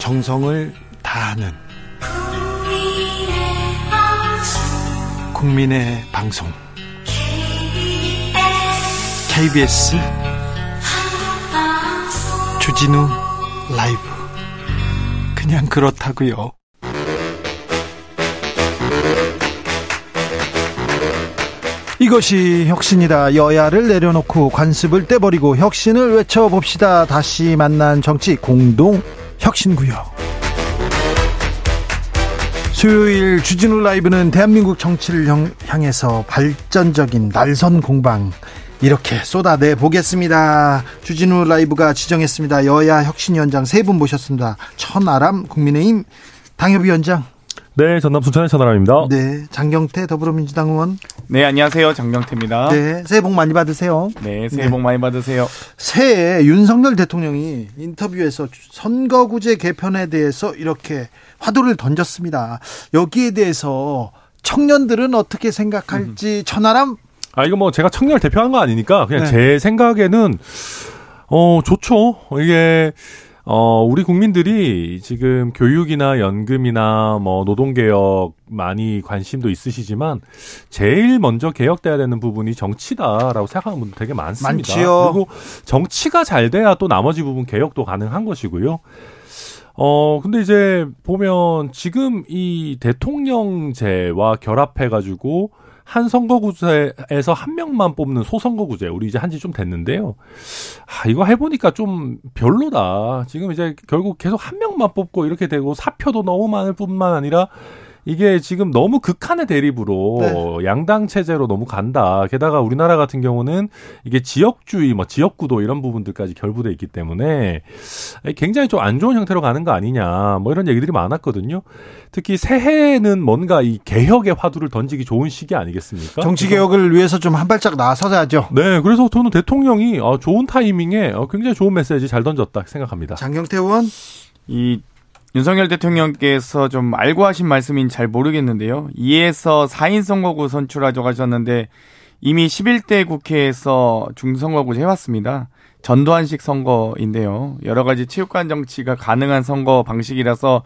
정성을 다하는 국민의 방송 KBS 주진우 라이브 그냥 그렇다고요. 이것이 혁신이다. 여야를 내려놓고 관습을 떼버리고 혁신을 외쳐봅시다. 다시 만난 정치 공동 혁신구역. 수요일 주진우 라이브는 대한민국 정치를 향해서 발전적인 날선 공방 이렇게 쏟아내 보겠습니다. 주진우 라이브가 지정했습니다. 여야 혁신위원장 세 분 모셨습니다. 천아람 국민의힘 당협위원장 네, 전남 순천의 천하람입니다. 네, 장경태 더불어민주당 의원. 네, 안녕하세요. 장경태입니다. 네, 새해 복 많이 받으세요. 네, 새해 복 많이 받으세요. 새해 윤석열 대통령이 인터뷰에서 선거구제 개편에 대해서 이렇게 화두를 던졌습니다. 여기에 대해서 청년들은 어떻게 생각할지 천하람 아 이거 뭐 제가 청년을 대표한 거 아니니까 그냥 네. 제 생각에는 어 좋죠. 이게 어, 우리 국민들이 지금 교육이나 연금이나 뭐 노동개혁 많이 관심도 있으시지만 제일 먼저 개혁돼야 되는 부분이 정치다라고 생각하는 분들 되게 많습니다. 많지요. 그리고 정치가 잘 돼야 또 나머지 부분 개혁도 가능한 것이고요. 어, 근데 이제 보면 지금 이 대통령제와 결합해가지고 한 선거구제에서 한 명만 뽑는 소선거구제 우리 이제 한 지 좀 됐는데요. 아 이거 해보니까 좀 별로다. 지금 이제 결국 계속 한 명만 뽑고 이렇게 되고 사표도 너무 많을 뿐만 아니라 이게 지금 너무 극한의 대립으로 네. 양당 체제로 너무 간다. 게다가 우리나라 같은 경우는 이게 지역주의, 뭐 지역구도 이런 부분들까지 결부돼 있기 때문에 굉장히 좀 안 좋은 형태로 가는 거 아니냐. 뭐 이런 얘기들이 많았거든요. 특히 새해는 뭔가 이 개혁의 화두를 던지기 좋은 시기 아니겠습니까? 정치 개혁을 위해서 좀 한 발짝 나서야죠. 네, 그래서 저는 대통령이 어, 좋은 타이밍에 어, 굉장히 좋은 메시지 잘 던졌다 생각합니다. 장경태 의원 이 윤석열 대통령께서 좀 알고 하신 말씀인지 잘 모르겠는데요. 2에서 4인 선거구 선출하자고 하셨는데 이미 11대 국회에서 중선거구제 해왔습니다. 전두환식 선거인데요. 여러 가지 체육관 정치가 가능한 선거 방식이라서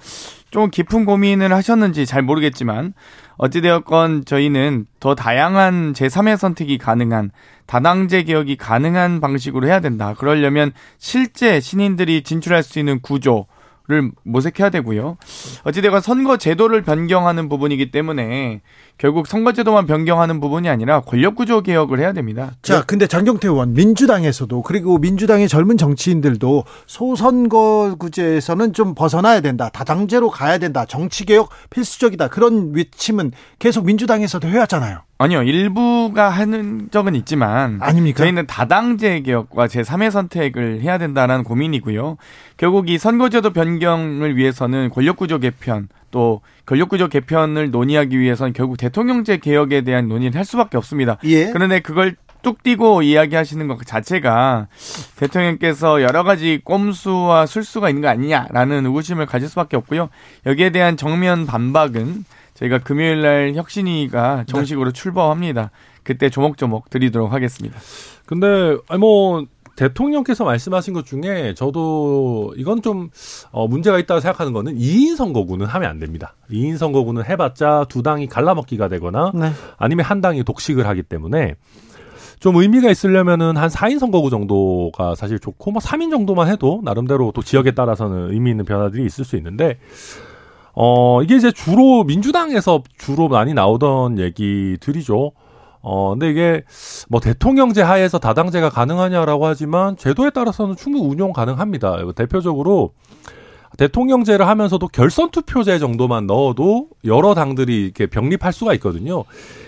좀 깊은 고민을 하셨는지 잘 모르겠지만 어찌되었건 저희는 더 다양한 제3의 선택이 가능한 다당제 개혁이 가능한 방식으로 해야 된다. 그러려면 실제 신인들이 진출할 수 있는 구조 를 모색해야 되고요. 어찌되건 선거 제도를 변경하는 부분이기 때문에 결국 선거 제도만 변경하는 부분이 아니라 권력 구조 개혁을 해야 됩니다. 자, 근데 장경태 의원 민주당에서도 그리고 민주당의 젊은 정치인들도 소선거구제에서는 좀 벗어나야 된다. 다당제로 가야 된다. 정치 개혁 필수적이다. 그런 외침은 계속 민주당에서도 해왔잖아요. 아니요, 일부가 하는 적은 있지만 아닙니까? 저희는 다당제 개혁과 제3의 선택을 해야 된다는 고민이고요. 결국 이 선거제도 변경을 위해서는 권력구조 개편 또 권력구조 개편을 논의하기 위해서는 결국 대통령제 개혁에 대한 논의를 할 수밖에 없습니다. 예. 그런데 그걸 뚝 띄고 이야기하시는 것 자체가 대통령께서 여러 가지 꼼수와 술수가 있는 거 아니냐라는 의구심을 가질 수밖에 없고요. 여기에 대한 정면 반박은 저희가 금요일 날 혁신위가 정식으로 출범합니다. 그때 조목조목 드리도록 하겠습니다. 근데 아니 뭐 대통령께서 말씀하신 것 중에 저도 이건 좀 어, 문제가 있다고 생각하는 거는 2인 선거구는 하면 안 됩니다. 2인 선거구는 해봤자 두 당이 갈라먹기가 되거나 네. 아니면 한 당이 독식을 하기 때문에 좀 의미가 있으려면은 한 4인 선거구 정도가 사실 좋고 뭐 3인 정도만 해도 나름대로 또 지역에 따라서는 의미 있는 변화들이 있을 수 있는데 어 이게 이제 주로 민주당에서 주로 많이 나오던 얘기들이죠. 어, 근데 이게 뭐 대통령제 하에서 다당제가 가능하냐라고 하지만 제도에 따라서는 충분히 운용 가능합니다. 대표적으로 대통령제를 하면서도 결선 투표제 정도만 넣어도 여러 당들이 이렇게 병립할 수가 있거든요.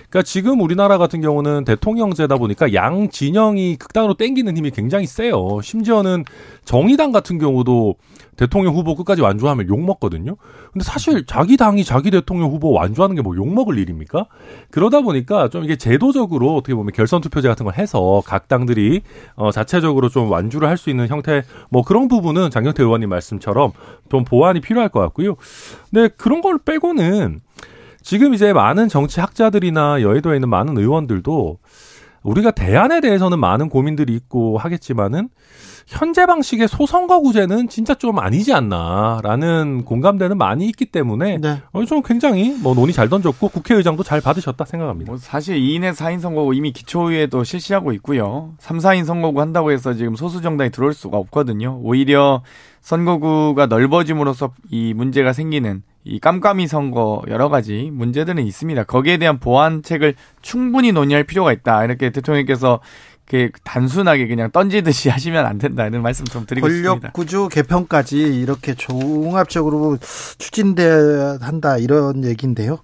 그러니까 지금 우리나라 같은 경우는 대통령제다 보니까 양 진영이 극단으로 땡기는 힘이 굉장히 세요. 심지어는 정의당 같은 경우도 대통령 후보 끝까지 완주하면 욕 먹거든요. 근데 사실 자기 당이 자기 대통령 후보 완주하는 게 뭐 욕 먹을 일입니까? 그러다 보니까 좀 이게 제도적으로 어떻게 보면 결선 투표제 같은 걸 해서 각 당들이 어 자체적으로 좀 완주를 할 수 있는 형태 뭐 그런 부분은 장경태 의원님 말씀처럼 좀 보완이 필요할 것 같고요. 근데 그런 걸 빼고는 지금 이제 많은 정치 학자들이나 여의도에 있는 많은 의원들도 우리가 대안에 대해서는 많은 고민들이 있고 하겠지만은 현재 방식의 소선거구제는 진짜 좀 아니지 않나라는 공감대는 많이 있기 때문에 네. 어, 좀 굉장히 뭐 논의 잘 던졌고 국회의장도 잘 받으셨다 생각합니다. 뭐 사실 2인의 4인 선거구 이미 기초의회도 실시하고 있고요. 3, 4인 선거구 한다고 해서 지금 소수 정당이 들어올 수가 없거든요. 오히려 선거구가 넓어짐으로써 이 문제가 생기는 이 깜깜이 선거 여러 가지 문제들은 있습니다. 거기에 대한 보완책을 충분히 논의할 필요가 있다. 이렇게 대통령께서 그 단순하게 그냥 던지듯이 하시면 안 된다는 말씀 좀 드리고 권력 싶습니다. 구조 개편까지 이렇게 종합적으로 추진돼야 한다 이런 얘기인데요.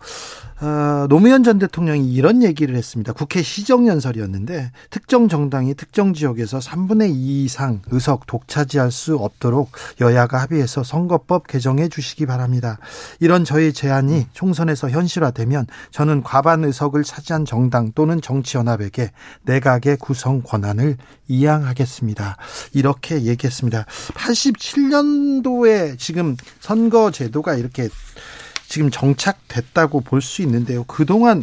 어, 노무현 전 대통령이 이런 얘기를 했습니다. 국회 시정연설이었는데 특정 정당이 특정 지역에서 3분의 2 이상 의석 독차지할 수 없도록 여야가 합의해서 선거법 개정해 주시기 바랍니다. 이런 저의 제안이 총선에서 현실화되면 저는 과반 의석을 차지한 정당 또는 정치연합에게 내각의 구성 권한을 이양하겠습니다. 이렇게 얘기했습니다. 87년도에 지금 선거 제도가 이렇게 지금 정착됐다고 볼 수 있는데요. 그동안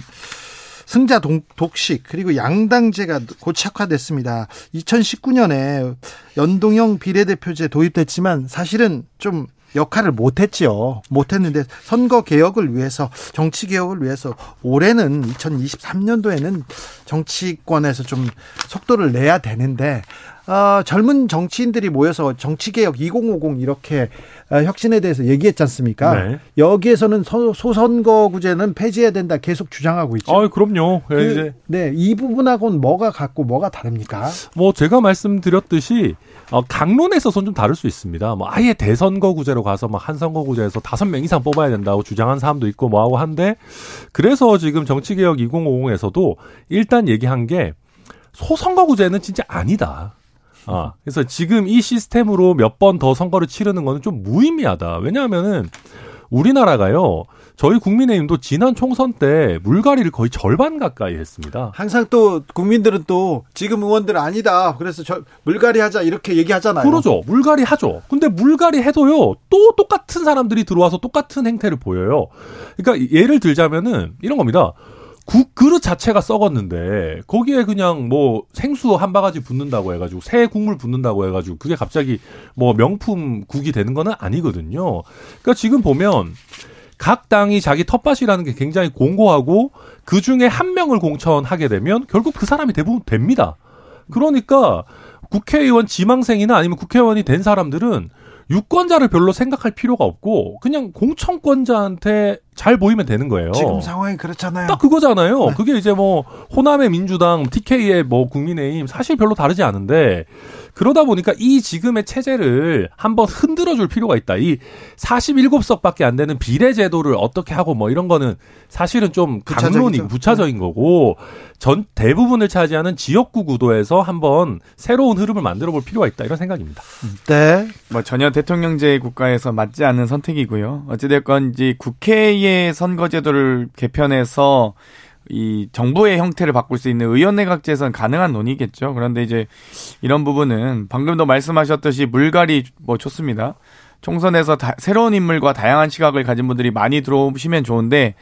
승자 독식 그리고 양당제가 고착화됐습니다. 2019년에 연동형 비례대표제 도입됐지만 사실은 좀 역할을 못했지요. 못했는데 선거 개혁을 위해서 정치 개혁을 위해서 올해는 2023년도에는 정치권에서 좀 속도를 내야 되는데 어, 젊은 정치인들이 모여서 정치개혁 2050 이렇게 어, 혁신에 대해서 얘기했지 않습니까? 네. 여기에서는 소, 소선거구제는 폐지해야 된다 계속 주장하고 있죠. 아, 그럼요. 그, 이제. 네, 이 부분하고는 뭐가 같고 뭐가 다릅니까? 뭐 제가 말씀드렸듯이 어, 강론에 있어서는 좀 다를 수 있습니다. 뭐 아예 대선거구제로 가서 막 한 선거구제에서 다섯 명 이상 뽑아야 된다고 주장한 사람도 있고 뭐하고 한데 그래서 지금 정치개혁 2050에서도 일단 얘기한 게 소선거구제는 진짜 아니다. 아, 그래서 지금 이 시스템으로 몇 번 더 선거를 치르는 거는 좀 무의미하다. 왜냐하면은 우리나라가요. 저희 국민의힘도 지난 총선 때 물갈이를 거의 절반 가까이 했습니다. 항상 또 국민들은 또 지금 의원들 아니다. 그래서 저 물갈이 하자 이렇게 얘기하잖아요. 그러죠. 물갈이 하죠. 근데 물갈이 해도요. 또 똑같은 사람들이 들어와서 똑같은 행태를 보여요. 그러니까 예를 들자면은 이런 겁니다. 국 그릇 자체가 썩었는데 거기에 그냥 뭐 생수 한 바가지 붓는다고 해가지고 새 국물 붓는다고 해가지고 그게 갑자기 뭐 명품 국이 되는 거는 아니거든요. 그러니까 지금 보면 각 당이 자기 텃밭이라는 게 굉장히 공고하고 그 중에 한 명을 공천하게 되면 결국 그 사람이 대부분 됩니다. 그러니까 국회의원 지망생이나 아니면 국회의원이 된 사람들은 유권자를 별로 생각할 필요가 없고 그냥 공천권자한테 잘 보이면 되는 거예요. 지금 상황이 그렇잖아요. 딱 그거잖아요. 네. 그게 이제 뭐 호남의 민주당, TK의 뭐 국민의힘 사실 별로 다르지 않은데 그러다 보니까 이 지금의 체제를 한번 흔들어 줄 필요가 있다. 이 47석밖에 안 되는 비례 제도를 어떻게 하고 뭐 이런 거는 사실은 좀 강론이고 부차적인 네. 거고 전 대부분을 차지하는 지역구 구도에서 한번 새로운 흐름을 만들어 볼 필요가 있다. 이런 생각입니다. 네. 뭐 전혀 대통령제 국가에서 맞지 않는 선택이고요. 어찌 됐건 이제 국회의 의 선거제도를 개편해서 이 정부의 형태를 바꿀 수 있는 의원내각제에서는 가능한 논의겠죠. 그런데 이제 이런 부분은 방금도 말씀하셨듯이 물갈이 뭐 좋습니다. 총선에서 다, 새로운 인물과 다양한 시각을 가진 분들이 많이 들어오시면 좋은데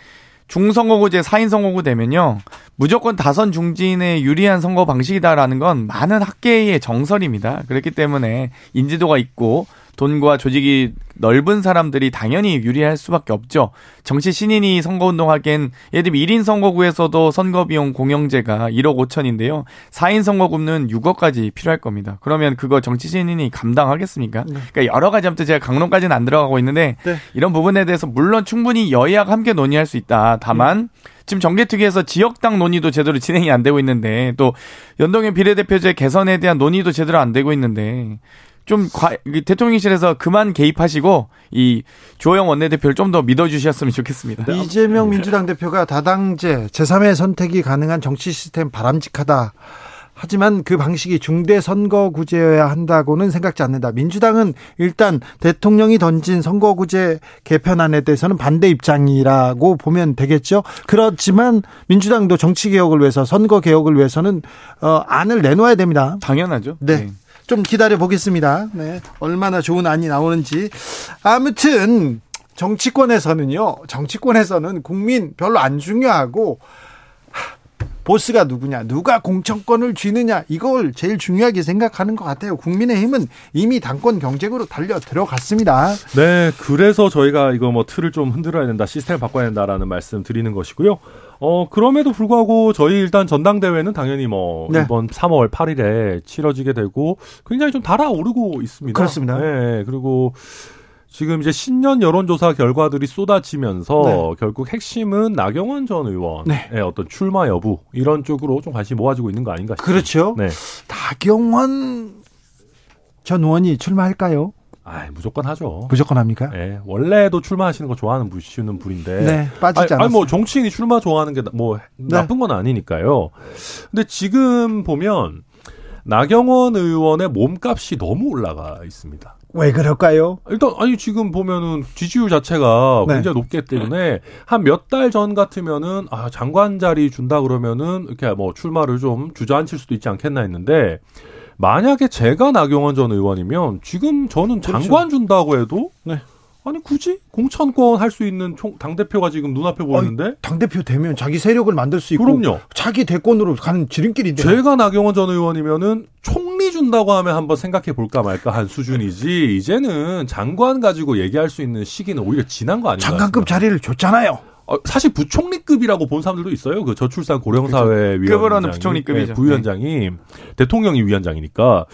중선거구제 4인 선거구 되면요. 무조건 다선 중진에 유리한 선거 방식이다라는 건 많은 학계의 정설입니다. 그렇기 때문에 인지도가 있고 돈과 조직이 넓은 사람들이 당연히 유리할 수밖에 없죠. 정치 신인이 선거운동하기엔 예를 들면 1인 선거구에서도 선거비용 공영제가 1억 5천인데요. 4인 선거구는 6억까지 필요할 겁니다. 그러면 그거 정치 신인이 감당하겠습니까? 네. 그러니까 여러 가지 아무튼 제가 강론까지는 안 들어가고 있는데 네. 이런 부분에 대해서 물론 충분히 여야가 함께 논의할 수 있다. 다만 음. 지금 정개특위에서 지역당 논의도 제대로 진행이 안 되고 있는데 또 연동형 비례대표제 개선에 대한 논의도 제대로 안 되고 있는데 좀 과, 대통령실에서 그만 개입하시고 이 조영 원내대표를 좀 더 믿어주셨으면 좋겠습니다. 이재명 민주당 대표가 다당제 제3의 선택이 가능한 정치 시스템 바람직하다. 하지만 그 방식이 중대 선거구제여야 한다고는 생각지 않는다. 민주당은 일단 대통령이 던진 선거구제 개편안에 대해서는 반대 입장이라고 보면 되겠죠. 그렇지만 민주당도 정치 개혁을 위해서 선거 개혁을 위해서는 어 안을 내놓아야 됩니다. 당연하죠. 네. 네. 좀 기다려 보겠습니다. 네. 얼마나 좋은 안이 나오는지. 아무튼 정치권에서는요. 정치권에서는 국민 별로 안 중요하고 보스가 누구냐, 누가 공천권을 쥐느냐 이걸 제일 중요하게 생각하는 것 같아요. 국민의힘은 이미 당권 경쟁으로 달려 들어갔습니다. 네, 그래서 저희가 이거 뭐 틀을 좀 흔들어야 된다, 시스템 바꿔야 된다라는 말씀 드리는 것이고요. 어, 그럼에도 불구하고 저희 일단 전당대회는 당연히 뭐 네. 이번 3월 8일에 치러지게 되고 굉장히 좀 달아오르고 있습니다. 그렇습니다. 네, 그리고 지금 이제 신년 여론조사 결과들이 쏟아지면서 네. 결국 핵심은 나경원 전 의원의 네. 어떤 출마 여부 이런 쪽으로 좀 관심이 모아지고 있는 거 아닌가 싶습니다. 그렇죠. 네. 나경원 전 의원이 출마할까요? 아, 무조건 하죠. 무조건 합니까? 네, 원래도 출마하시는 거 좋아하는 분이시는 분인데. 네, 빠지지 않았어요. 아니, 뭐 정치인이 출마 좋아하는 게뭐 네. 나쁜 건 아니니까요. 근데 지금 보면 나경원 의원의 몸값이 너무 올라가 있습니다. 왜 그럴까요? 일단 아니 지금 보면은 지지율 자체가 네. 굉장히 높기 때문에 한 몇 달 전 같으면은 아 장관 자리 준다 그러면은 이렇게 뭐 출마를 좀 주저앉힐 수도 있지 않겠나 했는데 만약에 제가 나경원 전 의원이면 지금 저는 장관 준다고 해도 그렇죠. 네. 아니 굳이 공천권 할 수 있는 당 대표가 지금 눈앞에 보이는데 당 대표 되면 자기 세력을 만들 수 있고 그럼요. 자기 대권으로 가는 지름길인데 제가 나경원 전 의원이면은 총리 준다고 하면 한번 생각해 볼까 말까 한 수준이지 이제는 장관 가지고 얘기할 수 있는 시기는 오히려 지난 거 아닌가 장관급. 자리를 줬잖아요. 어, 사실 부총리급이라고 본 사람들도 있어요. 그 저출산 고령사회 급으로는 위원장이 부총리급이죠. 네, 부위원장이 대통령이 위원장이니까.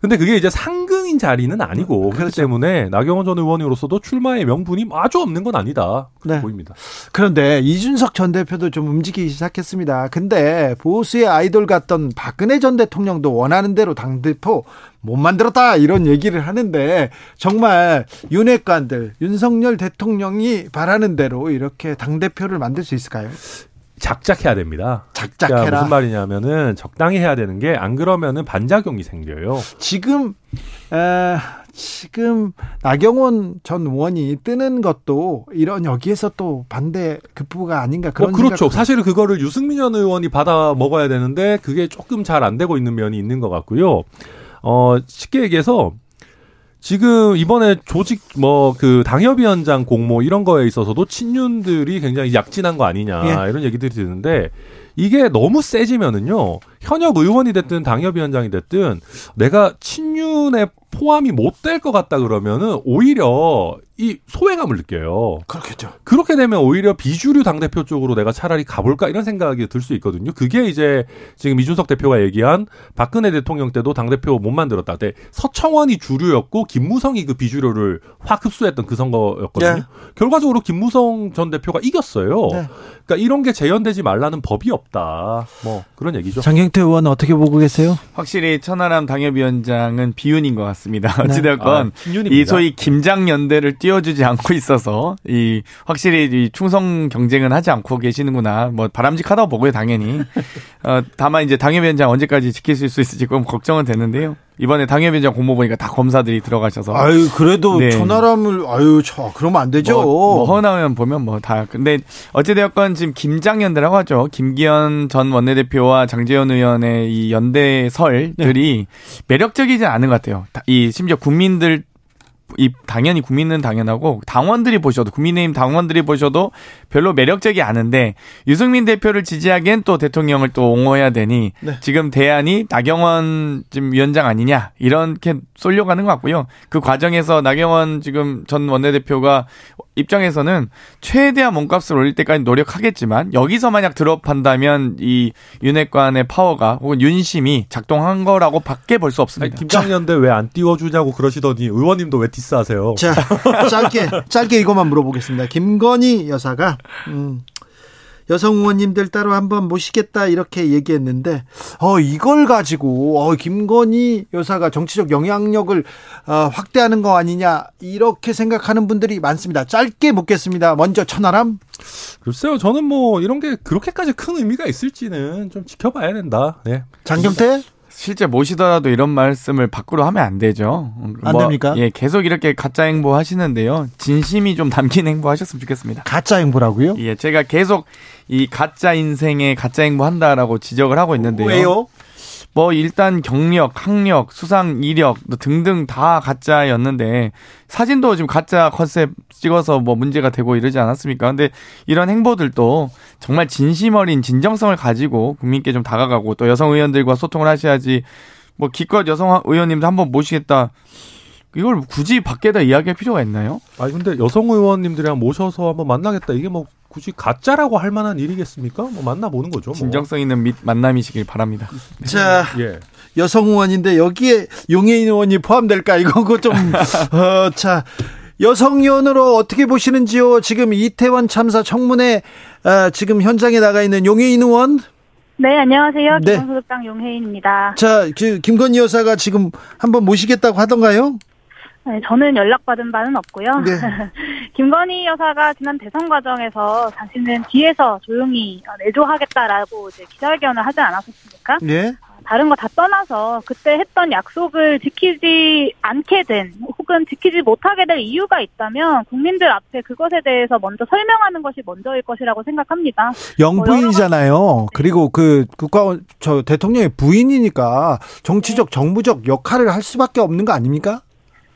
근데 그게 이제 상근인 자리는 아니고 그렇기 그렇죠. 때문에 나경원 전 의원으로서도 출마의 명분이 아주 없는 건 아니다. 네. 보입니다. 그런데 이준석 전 대표도 좀 움직이기 시작했습니다. 근데 보수의 아이돌 같던 박근혜 전 대통령도 원하는 대로 당 대표 못 만들었다 이런 얘기를 하는데 정말 윤핵관들 윤석열 대통령이 바라는 대로 이렇게 당 대표를 만들 수 있을까요? 작작해야 됩니다. 작작해라. 그러니까 무슨 말이냐면은 적당히 해야 되는 게 안 그러면은 반작용이 생겨요. 지금 에, 지금 나경원 전 의원이 뜨는 것도 이런 여기에서 또 반대 급부가 아닌가 그런 뭐 그렇죠. 사실은 그거를 유승민 전 의원이 받아 먹어야 되는데 그게 조금 잘 안 되고 있는 면이 있는 것 같고요. 어, 쉽게 얘기해서 지금 이번에 조직 뭐 그 당협위원장 공모 이런 거에 있어서도 친윤들이 굉장히 약진한 거 아니냐 예. 이런 얘기들이 드는데 이게 너무 세지면은요 현역 의원이 됐든 당협위원장이 됐든 내가 친윤에 포함이 못 될 것 같다 그러면은 오히려 이 소외감을 느껴요. 그렇겠죠. 그렇게 되면 오히려 비주류 당대표 쪽으로 내가 차라리 가볼까 이런 생각이 들 수 있거든요. 그게 이제 지금 이준석 대표가 얘기한 박근혜 대통령 때도 당대표 못 만들었다. 때 서청원이 주류였고 김무성이 그 비주류를 확 흡수했던 그 선거였거든요. 네. 결과적으로 김무성 전 대표가 이겼어요. 네. 그러니까 이런 게 재현되지 말라는 법이 없다. 뭐 그런 얘기죠. 장경태 의원 어떻게 보고 계세요? 확실히 천하람 당협위원장은 비윤인 것 같습니다. 네. 어찌되었건 아. 이 소위 김장연대를 띄워주지 않고 있어서 이 확실히 이 충성 경쟁은 하지 않고 계시는구나. 뭐 바람직하다고 보고요, 당연히. 어, 다만 이제 당협위원장 언제까지 지킬 수 있을지 조금 걱정은 되는데요. 이번에 당협위원장 공모 보니까 다 검사들이 들어가셔서 아유 그래도 네. 천하람을 아유 저 그러면 안 되죠. 뭐, 뭐 허나면 보면 뭐 다 근데 어찌되었건 지금 김장연대라고 하죠. 김기현 전 원내대표와 장재현 의원의 이 연대설들이 매력적이지 않은 것 같아요. 다- 이 심지어 국민들 이 당연히 국민은 당연하고 당원들이 보셔도 국민의힘 당원들이 보셔도 별로 매력적이 않은데 유승민 대표를 지지하기엔 또 대통령을 또 옹호해야 되니 네. 지금 대안이 나경원 지금 위원장 아니냐 이렇게 쏠려가는 것 같고요. 그 과정에서 나경원 지금 전 원내대표가 입장에서는 최대한 몸값을 올릴 때까지 노력하겠지만 여기서 만약 드롭한다면 이 윤핵관의 파워가 혹은 윤심이 작동한 거라고 밖에 볼 수 없습니다. 김장연대 왜 안 띄워주냐고 그러시더니 의원님도 왜 디스하세요? 자 짧게 짧게 이것만 물어보겠습니다. 김건희 여사가 음, 여성 의원님들 따로 한번 모시겠다 이렇게 얘기했는데 어 이걸 가지고 어 김건희 여사가 정치적 영향력을 어, 확대하는 거 아니냐 이렇게 생각하는 분들이 많습니다. 짧게 묻겠습니다. 먼저 천하람 글쎄요, 저는 뭐 이런 게 그렇게까지 큰 의미가 있을지는 좀 지켜봐야 된다. 네. 장경태 실제 모시더라도 이런 말씀을 밖으로 하면 안 되죠. 안 됩니까? 예, 계속 이렇게 가짜 행보 하시는데요. 진심이 좀 담긴 행보 하셨으면 좋겠습니다. 가짜 행보라고요? 예, 제가 계속 이 가짜 인생에 가짜 행보 한다라고 지적을 하고 있는데요. 왜요? 뭐 일단 경력, 학력, 수상 이력 등등 다 가짜였는데 사진도 지금 가짜 컨셉 찍어서 뭐 문제가 되고 이러지 않았습니까? 근데 이런 행보들도 정말 진심 어린 진정성을 가지고 국민께 좀 다가가고 또 여성 의원들과 소통을 하셔야지 뭐 기껏 여성 의원님도 한번 모시겠다. 이걸 굳이 밖에다 이야기할 필요가 있나요? 아니 근데 여성 의원님들이랑 모셔서 한번 만나겠다. 이게 뭐 굳이 가짜라고 할 만한 일이겠습니까? 뭐 만나보는 거죠. 뭐. 진정성 있는 미, 만남이시길 바랍니다. 네. 자, 예. 여성 의원인데 여기에 용해인 의원이 포함될까? 이거 좀, 어, 자. 여성 의원으로 어떻게 보시는지요? 지금 이태원 참사 청문회, 어, 지금 현장에 나가 있는 용해인 의원? 네, 안녕하세요. 네. 기본소득당 용혜인입니다. 자, 그, 김건희 여사가 지금 한번 모시겠다고 하던가요? 네, 저는 연락받은 바는 없고요. 네. 김건희 여사가 지난 대선 과정에서 자신은 뒤에서 조용히 내조하겠다라고 이제 기자회견을 하지 않았었습니까? 예. 다른 거 다 떠나서 그때 했던 약속을 지키지 않게 된 혹은 지키지 못하게 될 이유가 있다면 국민들 앞에 그것에 대해서 먼저 설명하는 것이 먼저일 것이라고 생각합니다. 영부인이잖아요. 그리고 그 국가 저 대통령의 부인이니까 정치적 정부적 역할을 할 수밖에 없는 거 아닙니까?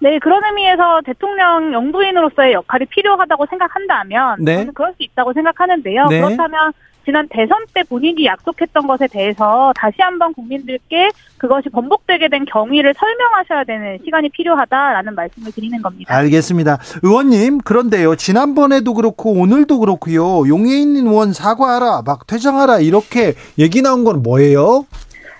네, 그런 의미에서 대통령 영부인으로서의 역할이 필요하다고 생각한다면 네. 저는 그럴 수 있다고 생각하는데요. 네. 그렇다면 지난 대선 때 본인이 약속했던 것에 대해서 다시 한번 국민들께 그것이 번복되게 된 경위를 설명하셔야 되는 시간이 필요하다라는 말씀을 드리는 겁니다. 알겠습니다. 의원님, 그런데요. 지난번에도 그렇고 오늘도 그렇고요. 용해인 의원 사과하라, 막 퇴장하라 이렇게 얘기 나온 건 뭐예요?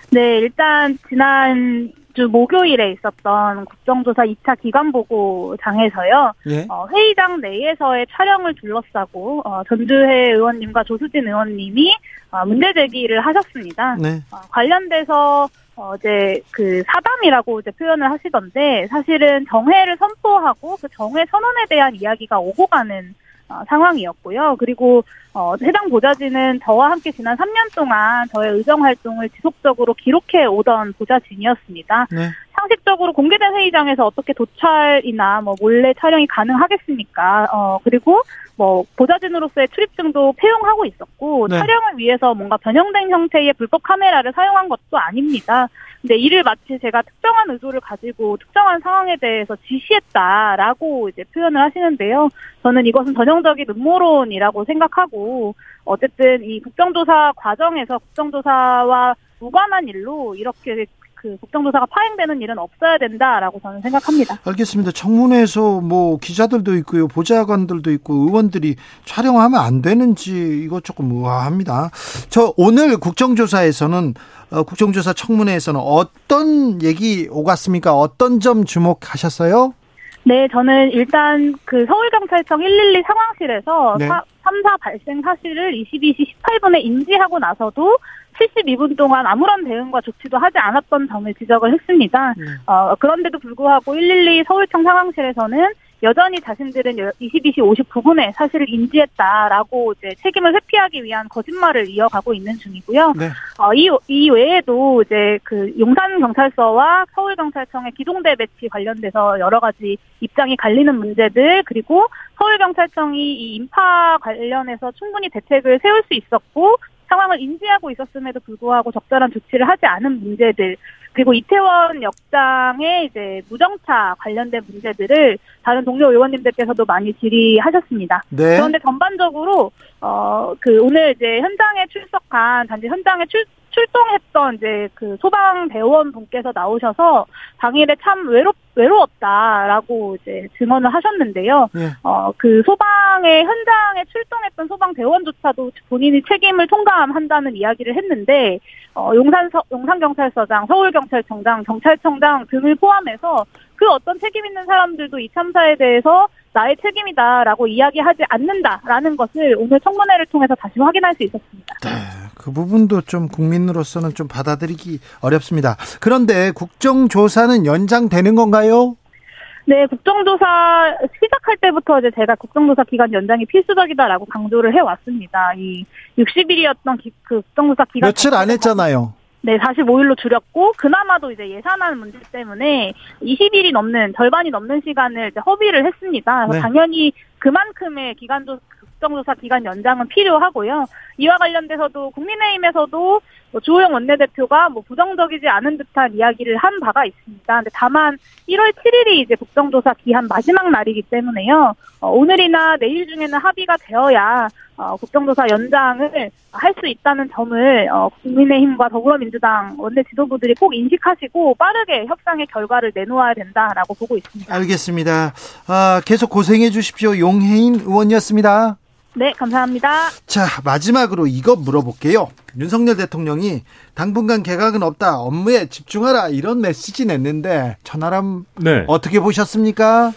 네, 일단 지난 주 목요일에 있었던 국정조사 2차 기간보고장에서요. 예. 어, 회의장 내에서의 촬영을 둘러싸고 어, 전주회 의원님과 조수진 의원님이 어, 문제 제기를 하셨습니다. 네. 어, 관련돼서 어제 그 사담이라고 이제 표현을 하시던데 사실은 정회를 선포하고 그 정회 선언에 대한 이야기가 오고 가는 어, 상황이었고요. 그리고 어, 해당 보좌진은 저와 함께 지난 3년 동안 저의 의정 활동을 지속적으로 기록해 오던 보좌진이었습니다. 네. 상식적으로 공개된 회의장에서 어떻게 도찰이나 뭐 몰래 촬영이 가능하겠습니까? 어, 그리고 뭐 보좌진으로서의 출입증도 폐용하고 있었고 네. 촬영을 위해서 뭔가 변형된 형태의 불법 카메라를 사용한 것도 아닙니다. 근데 이를 마치 제가 특정한 의도를 가지고 특정한 상황에 대해서 지시했다라고 이제 표현을 하시는데요. 저는 이것은 전형적인 음모론이라고 생각하고 어쨌든 이 국정조사 과정에서 국정조사와 무관한 일로 이렇게 그 국정조사가 파행되는 일은 없어야 된다라고 저는 생각합니다. 알겠습니다. 청문회에서 뭐 기자들도 있고요. 보좌관들도 있고 의원들이 촬영하면 안 되는지 이거 조금 의아합니다. 저 오늘 국정조사에서는 어, 국정조사 청문회에서는 어떤 얘기 오갔습니까? 어떤 점 주목하셨어요? 네, 저는 일단 그 서울경찰청 112 상황실에서 네. 사, 3사 발생 사실을 22시 18분에 인지하고 나서도 72분 동안 아무런 대응과 조치도 하지 않았던 점을 지적을 했습니다. 네. 어, 그런데도 불구하고 112 서울청 상황실에서는 여전히 자신들은 22시 59분에 사실을 인지했다라고 이제 책임을 회피하기 위한 거짓말을 이어가고 있는 중이고요. 네. 어, 이, 이 외에도 이제 그 용산경찰서와 서울경찰청의 기동대 배치 관련돼서 여러 가지 입장이 갈리는 문제들, 그리고 서울경찰청이 이 인파 관련해서 충분히 대책을 세울 수 있었고, 상황을 인지하고 있었음에도 불구하고 적절한 조치를 하지 않은 문제들, 그리고 이태원 역장의 이제 무정차 관련된 문제들을 다른 동료 의원님들께서도 많이 질의하셨습니다. 네. 그런데 전반적으로 어 그 오늘 이제 현장에 출석한 단지 현장에 출 출동했던 이제 그 소방 대원 분께서 나오셔서 당일에 참 외롭 외로웠다라고 이제 증언을 하셨는데요. 예. 어그 소방의 현장에 출동했던 소방 대원조차도 본인이 책임을 통감한다는 이야기를 했는데 어 용산 서, 용산 경찰서장, 서울 경찰청장, 경찰청장 등을 포함해서 그 어떤 책임 있는 사람들도 이 참사에 대해서 나의 책임이다라고 이야기하지 않는다라는 것을 오늘 청문회를 통해서 다시 확인할 수 있었습니다. 네, 그 부분도 좀 국민으로서는 좀 받아들이기 어렵습니다. 그런데 국정조사는 연장되는 건가요? 네, 국정조사 시작할 때부터 이제 제가 국정조사 기간 연장이 필수적이다라고 강조를 해왔습니다. 이 60일이었던 기, 그 국정조사 기간 며칠 안 했잖아요. 네, 45일로 줄였고 그나마도 이제 예산안 문제 때문에 20일이 넘는 절반이 넘는 시간을 이제 허비를 했습니다. 네. 당연히 그만큼의 기간도 국정조사 기간 연장은 필요하고요. 이와 관련돼서도 국민의힘에서도 뭐 주호영 원내대표가 뭐 부정적이지 않은 듯한 이야기를 한 바가 있습니다. 근데 다만 1월 7일이 이제 국정조사 기한 마지막 날이기 때문에요. 어, 오늘이나 내일 중에는 합의가 되어야 어, 국정조사 연장을 할 수 있다는 점을 어, 국민의힘과 더불어민주당 원내 지도부들이 꼭 인식하시고 빠르게 협상의 결과를 내놓아야 된다라고 보고 있습니다. 알겠습니다. 아, 계속 고생해 주십시오. 용혜인 의원이었습니다. 네, 감사합니다. 자, 마지막으로 이거 물어볼게요. 윤석열 대통령이 당분간 개각은 없다. 업무에 집중하라. 이런 메시지 냈는데 천하람 네. 어떻게 보셨습니까?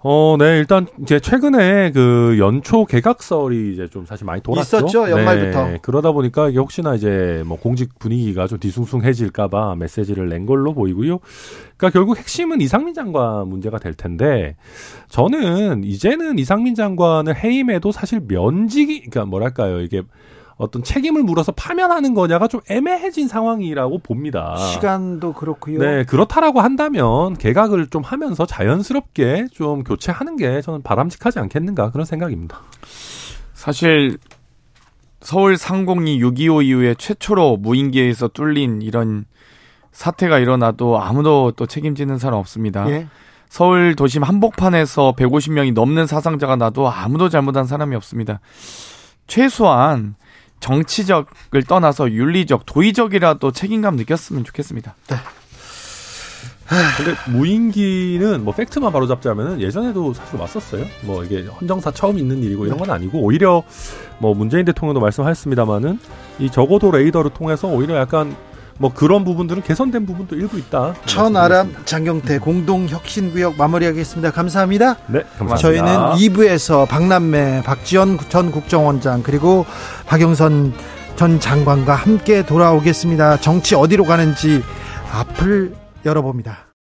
어, 네, 일단 이제 최근에 그 연초 개각설이 이제 좀 사실 많이 돌았죠. 있었죠, 연말부터. 네, 그러다 보니까 이게 혹시나 이제 뭐 공직 분위기가 좀 뒤숭숭해질까봐 메시지를 낸 걸로 보이고요. 그러니까 결국 핵심은 이상민 장관 문제가 될 텐데 저는 이제는 이상민 장관을 해임해도 사실 면직이, 그러니까 뭐랄까요, 이게 어떤 책임을 물어서 파면하는 거냐가 좀 애매해진 상황이라고 봅니다. 시간도 그렇고요. 네, 그렇다라고 한다면 개각을 좀 하면서 자연스럽게 좀 교체하는 게 저는 바람직하지 않겠는가 그런 생각입니다. 사실 서울 상공이 6.25 이후에 최초로 무인기에서 뚫린 이런 사태가 일어나도 아무도 또 책임지는 사람 없습니다. 예. 서울 도심 한복판에서 150명이 넘는 사상자가 나도 아무도 잘못한 사람이 없습니다. 최소한 정치적을 떠나서 윤리적, 도의적이라도 책임감 느꼈으면 좋겠습니다. 근데 무인기는 뭐 팩트만 바로 잡자면은 예전에도 사실 왔었어요. 뭐 이게 헌정사 처음 있는 일이고 이런 건 아니고 오히려 뭐 문재인 대통령도 말씀하셨습니다마는 이 적어도 레이더를 통해서 오히려 약간 뭐 그런 부분들은 개선된 부분도 일부 있다. 천아람 장경태 공동혁신구역 마무리하겠습니다. 감사합니다. 네, 감사합니다. 저희는 2부에서 박남매, 박지원 전 국정원장 그리고 박영선 전 장관과 함께 돌아오겠습니다. 정치 어디로 가는지 앞을 열어봅니다.